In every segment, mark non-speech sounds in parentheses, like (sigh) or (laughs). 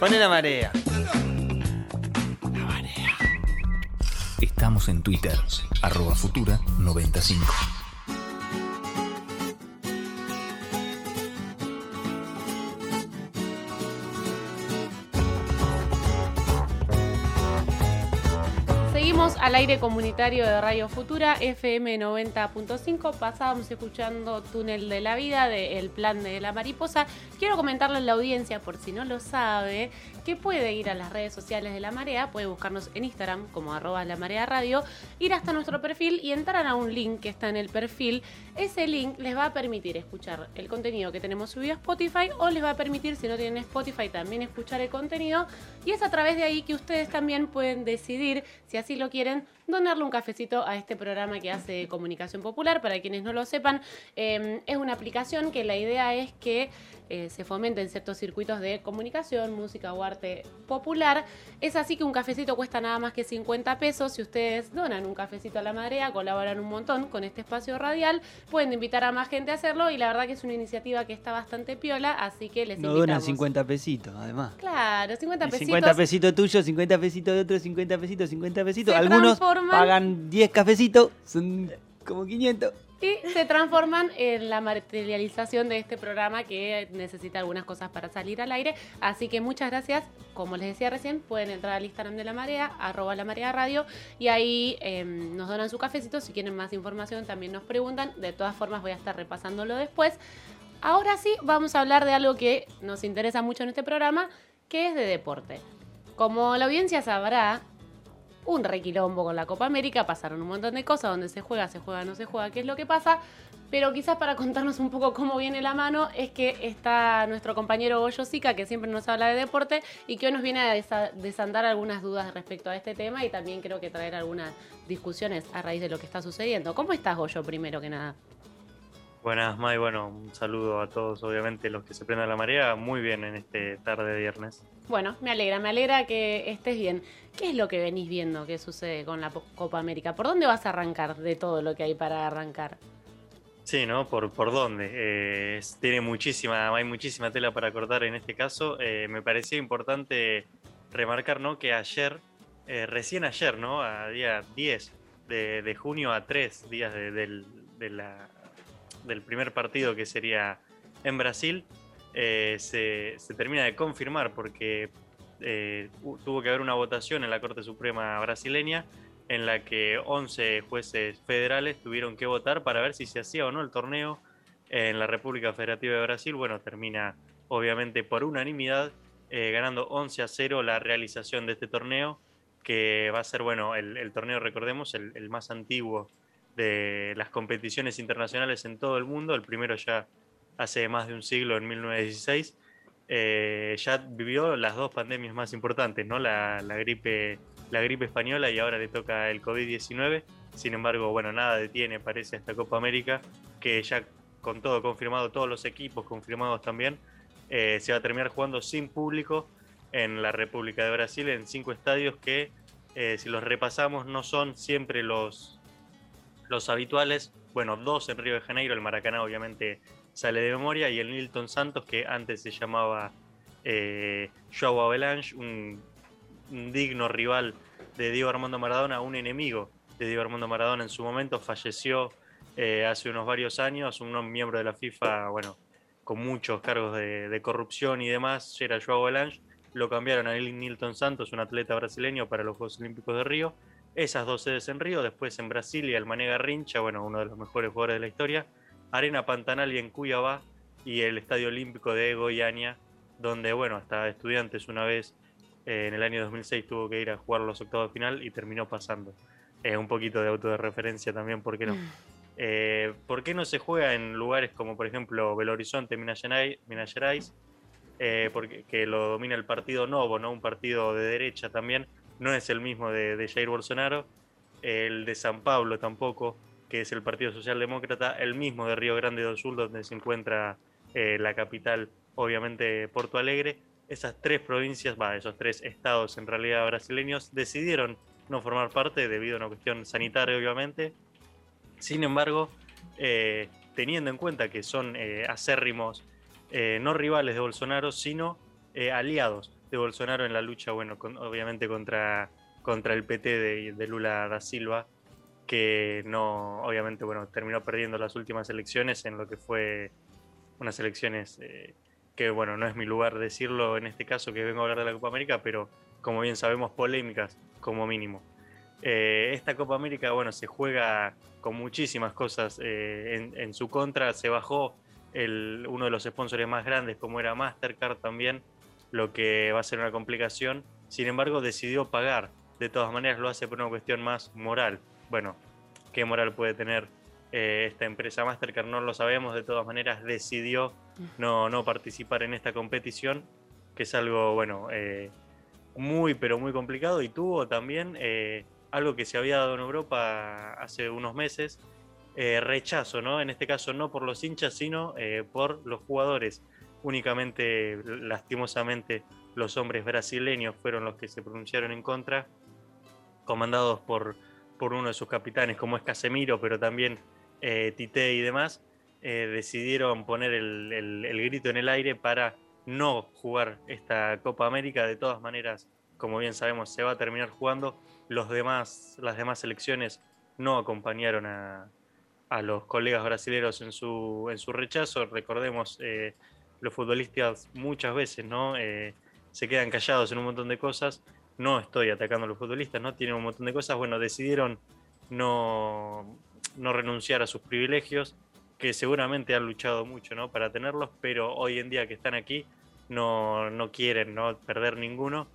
Pone la marea. Estamos en Twitter, arroba futura 95. Al aire comunitario de Radio Futura, FM 90.5. Pasábamos escuchando Túnel de la Vida de Plan de la Mariposa. Quiero comentarle a la audiencia, por si no lo sabe, que puede ir a las redes sociales de La Marea, puede buscarnos en Instagram como arroba La Marea Radio, ir hasta nuestro perfil y entrar a un link que está en el perfil. Ese link les va a permitir escuchar el contenido que tenemos subido a Spotify o les va a permitir, si no tienen Spotify, también escuchar el contenido. Y es a través de ahí que ustedes también pueden decidir, si así lo quieren, Biden donarle un cafecito a este programa que hace Comunicación Popular. Para quienes no lo sepan, eh, es una aplicación que la idea es que eh, se fomenten ciertos circuitos de comunicación, música o arte popular. Es así que un cafecito cuesta nada más que 50 pesos. Si ustedes donan un cafecito a la marea, colaboran un montón con este espacio radial, pueden invitar a más gente a hacerlo y la verdad que es una iniciativa que está bastante piola, así que les No invitamos. donan 50 pesitos, además. Claro, 50 Y pesitos. 50 pesitos tuyos, 50 pesitos de otro, 50 pesitos, 50 pesitos. Se Algunos transforman- pagan 10 cafecitos, son como 500. Y se transforman en la materialización de este programa que necesita algunas cosas para salir al aire. Así que muchas gracias. Como les decía recién, pueden entrar al Instagram de La Marea, arroba La Marea Radio, y ahí eh, nos donan su cafecito. Si quieren más información, también nos preguntan. De todas formas, voy a estar repasándolo después. Ahora sí, vamos a hablar de algo que nos interesa mucho en este programa, que es de deporte. Como la audiencia sabrá, un requilombo con la Copa América, pasaron un montón de cosas, donde se juega, se juega, no se juega, qué es lo que pasa. Pero quizás para contarnos un poco cómo viene la mano es que está nuestro compañero Goyo Sica, que siempre nos habla de deporte y que hoy nos viene a desa- desandar algunas dudas respecto a este tema y también creo que traer algunas discusiones a raíz de lo que está sucediendo. ¿Cómo estás, Goyo, primero que nada? Buenas, May. Bueno, un saludo a todos, obviamente, los que se prendan la marea. Muy bien en este tarde de viernes. Bueno, me alegra, me alegra que estés bien. ¿Qué es lo que venís viendo que sucede con la Copa América? ¿Por dónde vas a arrancar de todo lo que hay para arrancar? Sí, ¿no? ¿Por, por dónde? Eh, tiene muchísima, hay muchísima tela para cortar en este caso. Eh, me parecía importante remarcar, ¿no? Que ayer, eh, recién ayer, ¿no? A día 10 de, de junio, a tres días de- del, de la- del primer partido que sería en Brasil, eh, se, se termina de confirmar porque eh, tuvo que haber una votación en la Corte Suprema brasileña en la que 11 jueces federales tuvieron que votar para ver si se hacía o no el torneo en la República Federativa de Brasil. Bueno, termina obviamente por unanimidad eh, ganando 11 a 0 la realización de este torneo, que va a ser, bueno, el, torneo, recordemos, el más antiguo de las competiciones internacionales en todo el mundo. El primero ya hace más de un siglo, en 1916. Eh, ya vivió las dos pandemias más importantes, ¿no? La, la gripe, la gripe española y ahora le toca el COVID-19. Sin embargo, bueno, nada detiene, parece, a esta Copa América, que ya con todo confirmado, todos los equipos confirmados también, eh, se va a terminar jugando sin público en la República de Brasil, en cinco estadios que, eh, si los repasamos, no son siempre los, los habituales. Bueno, dos en Río de Janeiro, el Maracaná obviamente sale de memoria, y el Nilton Santos, que antes se llamaba eh, Joao Avalanche, un, digno rival de Diego Armando Maradona, un enemigo de Diego Armando Maradona en su momento, falleció eh, hace unos varios años, un miembro de la FIFA, bueno, con muchos cargos de, de corrupción y demás, era Joao Avalanche, lo cambiaron a Nilton Santos, un atleta brasileño para los Juegos Olímpicos de Río, esas dos sedes en Río, después en Brasilia, el Mané Garrincha, bueno, uno de los mejores jugadores de la historia, Arena Pantanal y en Cuiabá, y el Estadio Olímpico de Goiânia, donde, bueno, hasta estudiantes una vez eh, en el año 2006 tuvo que ir a jugar los octavos de final y terminó pasando. Eh, un poquito de auto de referencia también, ¿por qué no? Eh, ¿Por qué no se juega en lugares como, por ejemplo, Belo Horizonte, Minas Gerais, Minas Gerais eh, porque, que lo domina el partido Novo, ¿no? un partido de derecha también, no es el mismo de, Jair Bolsonaro, el de San Pablo tampoco, que es el Partido Socialdemócrata, el mismo de Río Grande do Sul, donde se encuentra eh, la capital, obviamente Porto Alegre. Esas tres provincias, esos tres estados en realidad brasileños, decidieron no formar parte debido a una cuestión sanitaria, obviamente. Sin embargo, eh, teniendo en cuenta que son eh, acérrimos, no rivales de Bolsonaro, sino eh, aliados. de Bolsonaro en la lucha, bueno, obviamente contra, contra el PT de, Lula da Silva, que no, obviamente, bueno, terminó perdiendo las últimas elecciones en lo que fue unas elecciones eh, que, bueno, no es mi lugar decirlo en este caso que vengo a hablar de la Copa América, pero como bien sabemos, polémicas como mínimo. Eh, esta Copa América, bueno, se juega con muchísimas cosas eh, en, su contra. Se bajó el, uno de los sponsors más grandes, como era Mastercard también, lo que va a ser una complicación. Sin embargo, decidió pagar. De todas maneras, lo hace por una cuestión más moral. Bueno, ¿qué moral puede tener eh, esta empresa Mastercard? No lo sabemos. De todas maneras, decidió no, no participar en esta competición, que es algo, bueno, muy, pero muy complicado. Y tuvo también algo que se había dado en Europa hace unos meses, eh, rechazo, ¿no? En este caso no por los hinchas, sino eh, por los jugadores. Únicamente, lastimosamente, los hombres brasileños fueron los que se pronunciaron en contra, comandados por, por uno de sus capitanes, como es Casemiro, pero también eh, Tite y demás, decidieron poner el, el grito en el aire para no jugar esta Copa América. De todas maneras, como bien sabemos, se va a terminar jugando los demás, las demás selecciones no acompañaron a, los colegas brasileños en su, en su rechazo. Recordemos, eh, los futbolistas muchas veces ¿no? Eh, se quedan callados en un montón de cosas. No estoy atacando a los futbolistas, ¿no? Tienen un montón de cosas. Bueno, decidieron no, no renunciar a sus privilegios, que seguramente han luchado mucho ¿no? para tenerlos, pero hoy en día que están aquí no, no quieren ¿no? perder ninguno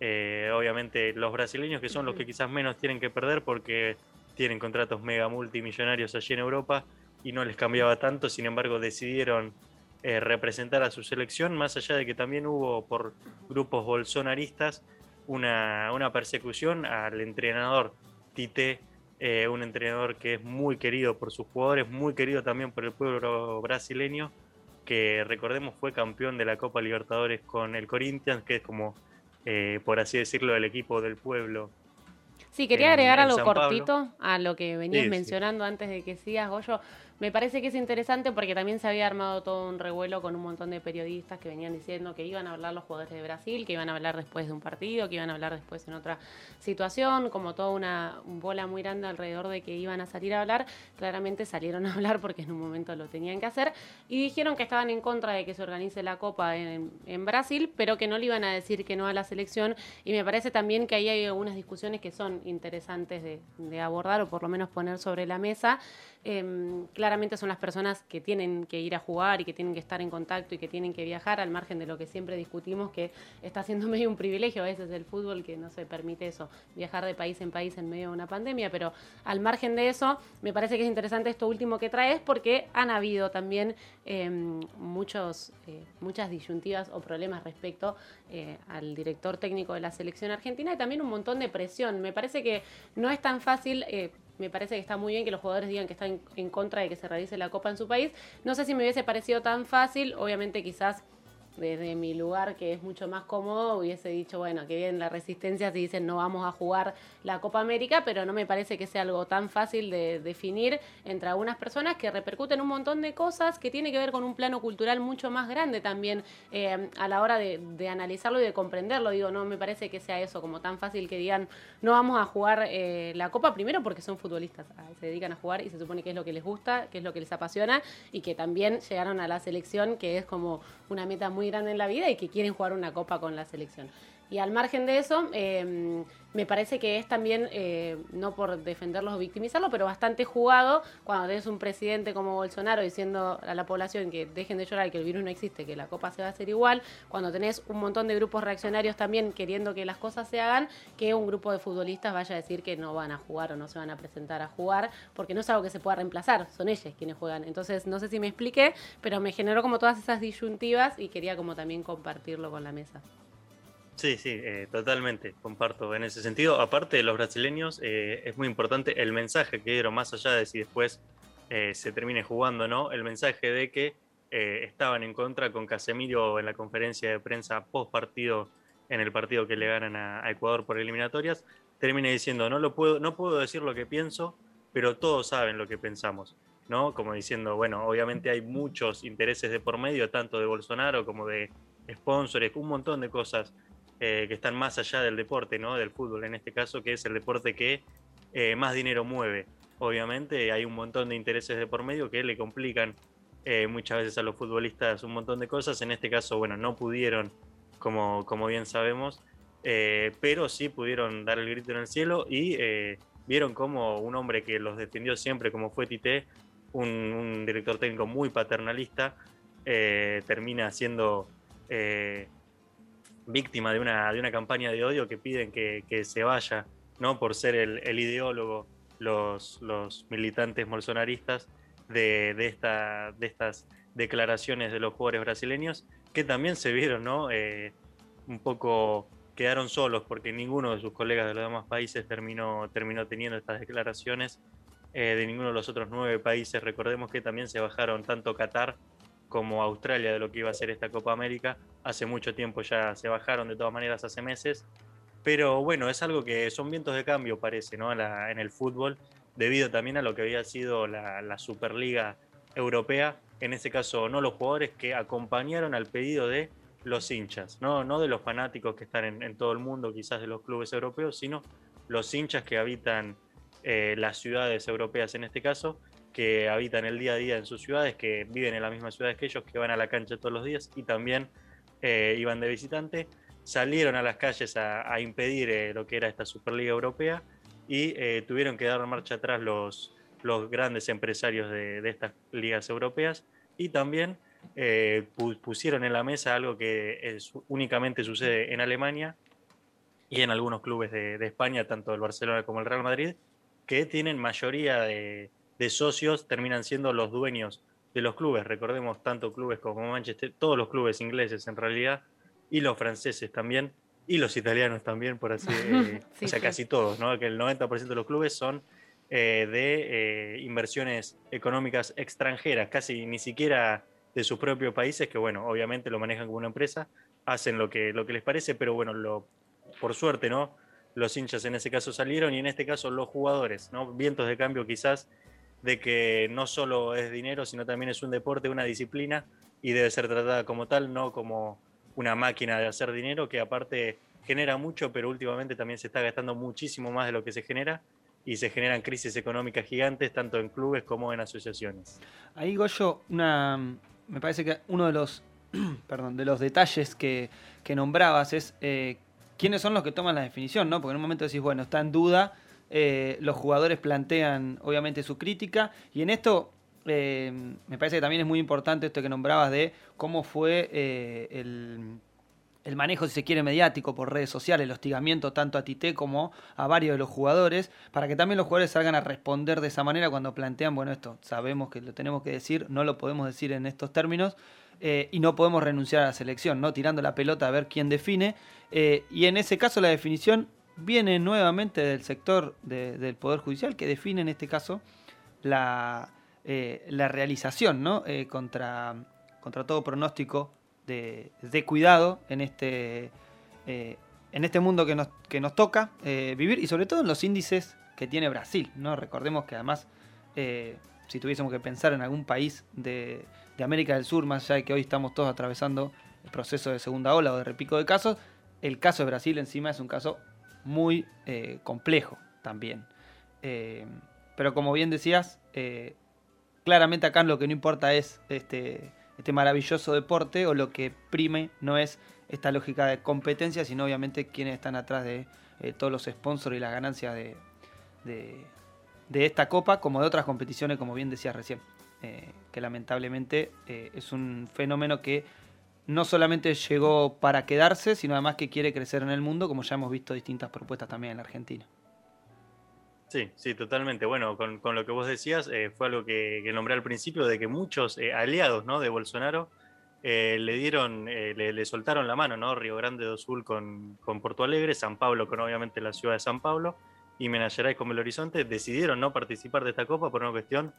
eh, obviamente los brasileños, que son los que quizás menos tienen que perder porque tienen contratos mega multimillonarios allí en Europa y no les cambiaba tanto, sin embargo decidieron eh, representar a su selección, más allá de que también hubo por grupos bolsonaristas una, una persecución al entrenador Tite, eh, un entrenador que es muy querido por sus jugadores, muy querido también por el pueblo brasileño, que recordemos fue campeón de la Copa Libertadores con el Corinthians, que es como eh, por así decirlo, del equipo del pueblo. Sí, quería agregar algo cortito a lo que venías mencionando antes de que sigas, Goyo. Me parece que es interesante porque también se había armado todo un revuelo con un montón de periodistas que venían diciendo que iban a hablar los jugadores de Brasil, que iban a hablar después de un partido, que iban a hablar después en otra situación, como toda una bola muy grande alrededor de que iban a salir a hablar. Claramente salieron a hablar porque en un momento lo tenían que hacer y dijeron que estaban en contra de que se organice la Copa en, Brasil, pero que no le iban a decir que no a la selección. Y me parece también que ahí hay algunas discusiones que son interesantes de, abordar o por lo menos poner sobre la mesa. Em, claramente son las personas que tienen que ir a jugar y que tienen que estar en contacto y que tienen que viajar, al margen de lo que siempre discutimos, que está siendo (laughs) medio un privilegio a veces el fútbol que no se permite eso, viajar de país en país en medio de una pandemia, pero al margen de eso, me parece que es interesante esto último que traes porque han habido también em, muchos, eh, muchas disyuntivas o problemas respecto eh, al director técnico de la selección argentina y también un montón de presión. Me parece que no es tan fácil eh, me parece que está muy bien que los jugadores digan que están en contra de que se realice la Copa en su país. No sé si me hubiese parecido tan fácil, obviamente quizás desde mi lugar, que es mucho más cómodo, hubiese dicho, bueno, que bien la resistencia si dicen no vamos a jugar la Copa América, pero no me parece que sea algo tan fácil de definir entre algunas personas que repercuten un montón de cosas que tiene que ver con un plano cultural mucho más grande también eh, a la hora de, analizarlo y de comprenderlo. Digo, no me parece que sea eso como tan fácil que digan no vamos a jugar eh, la Copa, primero porque son futbolistas, ah, se dedican a jugar y se supone que es lo que les gusta, que es lo que les apasiona y que también llegaron a la selección, que es como una meta muy grande en la vida y que quieren jugar una copa con la selección. Y al margen de eso, em, me parece que es también, eh, no por defenderlos o victimizarlos, pero bastante jugado cuando tenés un presidente como Bolsonaro diciendo a la población que dejen de llorar, que el virus no existe, que la copa se va a hacer igual, cuando tenés un montón de grupos reaccionarios también queriendo que las cosas se hagan, que un grupo de futbolistas vaya a decir que no van a jugar o no se van a presentar a jugar, porque no es algo que se pueda reemplazar, son ellos quienes juegan. Entonces, no sé si me expliqué, pero me generó como todas esas disyuntivas y quería como también compartirlo con la mesa. Sí, sí, eh, totalmente, comparto en ese sentido. Aparte de los brasileños, eh, es muy importante el mensaje que dieron, más allá de si después eh, se termine jugando no, el mensaje de que estaban en contra con Casemiro en la conferencia de prensa post partido, en el partido que le ganan a, Ecuador por eliminatorias, termina diciendo, no, lo puedo, no puedo decir lo que pienso, pero todos saben lo que pensamos. ¿no? Como diciendo, bueno, obviamente hay muchos intereses de por medio, tanto de Bolsonaro como de sponsors, un montón de cosas eh, que están más allá del deporte, ¿no? Del fútbol en este caso, que es el deporte que eh, más dinero mueve. Obviamente hay un montón de intereses de por medio que le complican eh, muchas veces a los futbolistas un montón de cosas. En este caso, bueno, no pudieron, como, como bien sabemos, pero sí pudieron dar el grito en el cielo y vieron como un hombre que los defendió siempre, como fue Tite, un, director técnico muy paternalista, termina siendo víctima de una, de una campaña de odio que piden que, se vaya, ¿no? Por ser el, ideólogo, los, los, militantes bolsonaristas de, esta, de estas declaraciones de los jugadores brasileños, que también se vieron, ¿no? Eh, un poco quedaron solos porque ninguno de sus colegas de los demás países terminó, terminó teniendo estas declaraciones. Eh, de ninguno de los otros nueve países, recordemos que también se bajaron tanto Qatar como Australia de lo que iba a ser esta Copa América. Hace mucho tiempo ya se bajaron, de todas maneras, hace meses. Pero bueno, es algo que son vientos de cambio, parece, ¿no? en el fútbol, debido también a lo que había sido la, Superliga Europea. En ese caso, no los jugadores que acompañaron al pedido de los hinchas, no, no de los fanáticos que están en, todo el mundo, quizás de los clubes europeos, sino los hinchas que habitan eh, las ciudades europeas en este caso, que habitan el día a día en sus ciudades, que viven en las mismas ciudades que ellos, que van a la cancha todos los días y también eh, iban de visitante, salieron a las calles a, impedir eh, lo que era esta Superliga Europea y eh, tuvieron que dar marcha atrás los, los grandes empresarios de, estas ligas europeas y también pusieron en la mesa algo que únicamente sucede en Alemania y en algunos clubes de, de España, tanto el Barcelona como el Real Madrid, que tienen mayoría de, de socios terminan siendo los dueños de los clubes. Recordemos tanto clubes como Manchester, todos los clubes ingleses en realidad, y los franceses también, y los italianos también, por así (laughs) eh, o sea, casi todos, ¿no? Que el 90% de los clubes son eh, de eh, inversiones económicas extranjeras, casi ni siquiera de sus propios países, que bueno, obviamente lo manejan como una empresa, hacen lo que, lo que les parece, pero bueno, lo, por suerte, ¿no? Los hinchas en ese caso salieron y en este caso los jugadores, ¿no? Vientos de cambio quizás de que no solo es dinero, sino también es un deporte, una disciplina y debe ser tratada como tal, no como una máquina de hacer dinero que aparte genera mucho, pero últimamente también se está gastando muchísimo más de lo que se genera y se generan crisis económicas gigantes tanto en clubes como en asociaciones. Ahí Goyo, una, me parece que uno de los, (clears throat) perdón, de los detalles que, nombrabas es eh, quiénes son los que toman la definición, ¿no? Porque en un momento decís, bueno, está en duda eh, los jugadores plantean obviamente su crítica y en esto eh, me parece que también es muy importante esto que nombrabas de cómo fue eh, el, manejo, si se quiere, mediático por redes sociales, el hostigamiento tanto a Tite como a varios de los jugadores, para que también los jugadores salgan a responder de esa manera cuando plantean, bueno, esto sabemos que lo tenemos que decir, no lo podemos decir en estos términos. y no podemos renunciar a la selección, ¿no? Tirando la pelota a ver quién define. y en ese caso la definición viene nuevamente del sector del Poder Judicial que define en este caso la, eh, realización ¿no? Eh, contra, contra todo pronóstico de, cuidado en este, eh, en este mundo que nos, que nos toca vivir y sobre todo en los índices que tiene Brasil. ¿no? Recordemos que además, si tuviésemos que pensar en algún país de, de América del Sur, más allá de que hoy estamos todos atravesando el proceso de segunda ola o de repico de casos, el caso de Brasil encima es un caso muy eh, complejo también. Eh, pero como bien decías, eh, claramente acá lo que no importa es este, este maravilloso deporte o lo que prime no es esta lógica de competencia, sino obviamente quienes están atrás de todos los sponsors y las ganancias de, de, esta copa, como de otras competiciones, como bien decías recién, que lamentablemente es un fenómeno que no solamente llegó para quedarse, sino además que quiere crecer en el mundo, como ya hemos visto distintas propuestas también en la Argentina. Sí, sí, totalmente. Bueno, con, lo que vos decías, eh, fue algo que, nombré al principio, de que muchos eh, aliados de Bolsonaro eh, le dieron, le, soltaron la mano, ¿no? Río Grande do Sul con, con Porto Alegre, San Pablo con obviamente la ciudad de San Pablo y Minas Gerais con Belo Horizonte, decidieron no participar de esta copa por una cuestión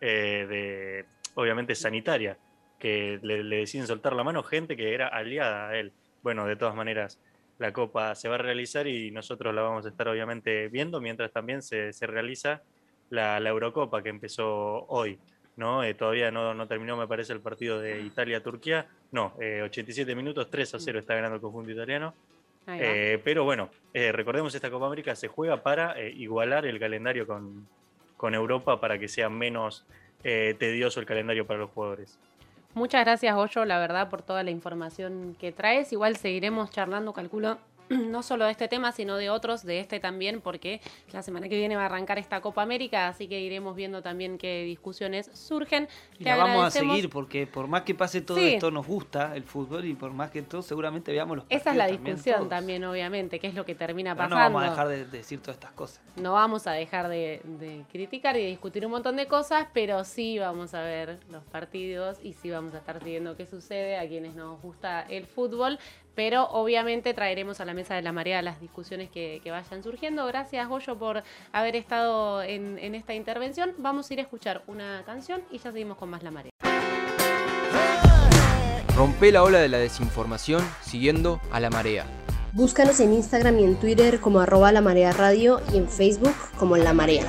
de, obviamente, sanitaria que le, deciden soltar la mano gente que era aliada a él. Bueno, de todas maneras, la Copa se va a realizar y nosotros la vamos a estar obviamente viendo, mientras también se, realiza la, Eurocopa que empezó hoy. ¿no? Eh, todavía no, no, terminó, me parece, el partido de Italia-Turquía. No, 87 eh, minutos, 3 a 0 está ganando el conjunto italiano. Eh, pero bueno, eh, recordemos esta Copa América se juega para igualar el calendario con, con, Europa para que sea menos tedioso el calendario para los jugadores. Muchas gracias, Goyo, la verdad, por toda la información que traes. Igual seguiremos charlando, calculo, (clears throat) no solo de este tema, sino de otros, de este también, porque la semana que viene va a arrancar esta Copa América, así que iremos viendo también qué discusiones surgen. Y la vamos a seguir, porque por más que pase todo esto, nos gusta el fútbol y por más que todo, seguramente veamos los Esa es la discusión también, obviamente, qué es lo que termina pasando. no vamos a dejar de, decir todas estas cosas. No vamos a dejar de, criticar y discutir un montón de cosas, pero sí vamos a ver los partidos y sí vamos a estar siguiendo qué sucede a quienes nos gusta el fútbol pero obviamente traeremos a la mesa de la marea las discusiones que, vayan surgiendo. Gracias, Goyo, por haber estado en, en, esta intervención. Vamos a ir a escuchar una canción y ya seguimos con más la marea. Rompe la ola de la desinformación siguiendo a la marea. Búscanos en Instagram y en Twitter como arroba la marea radio y en Facebook como La Marea.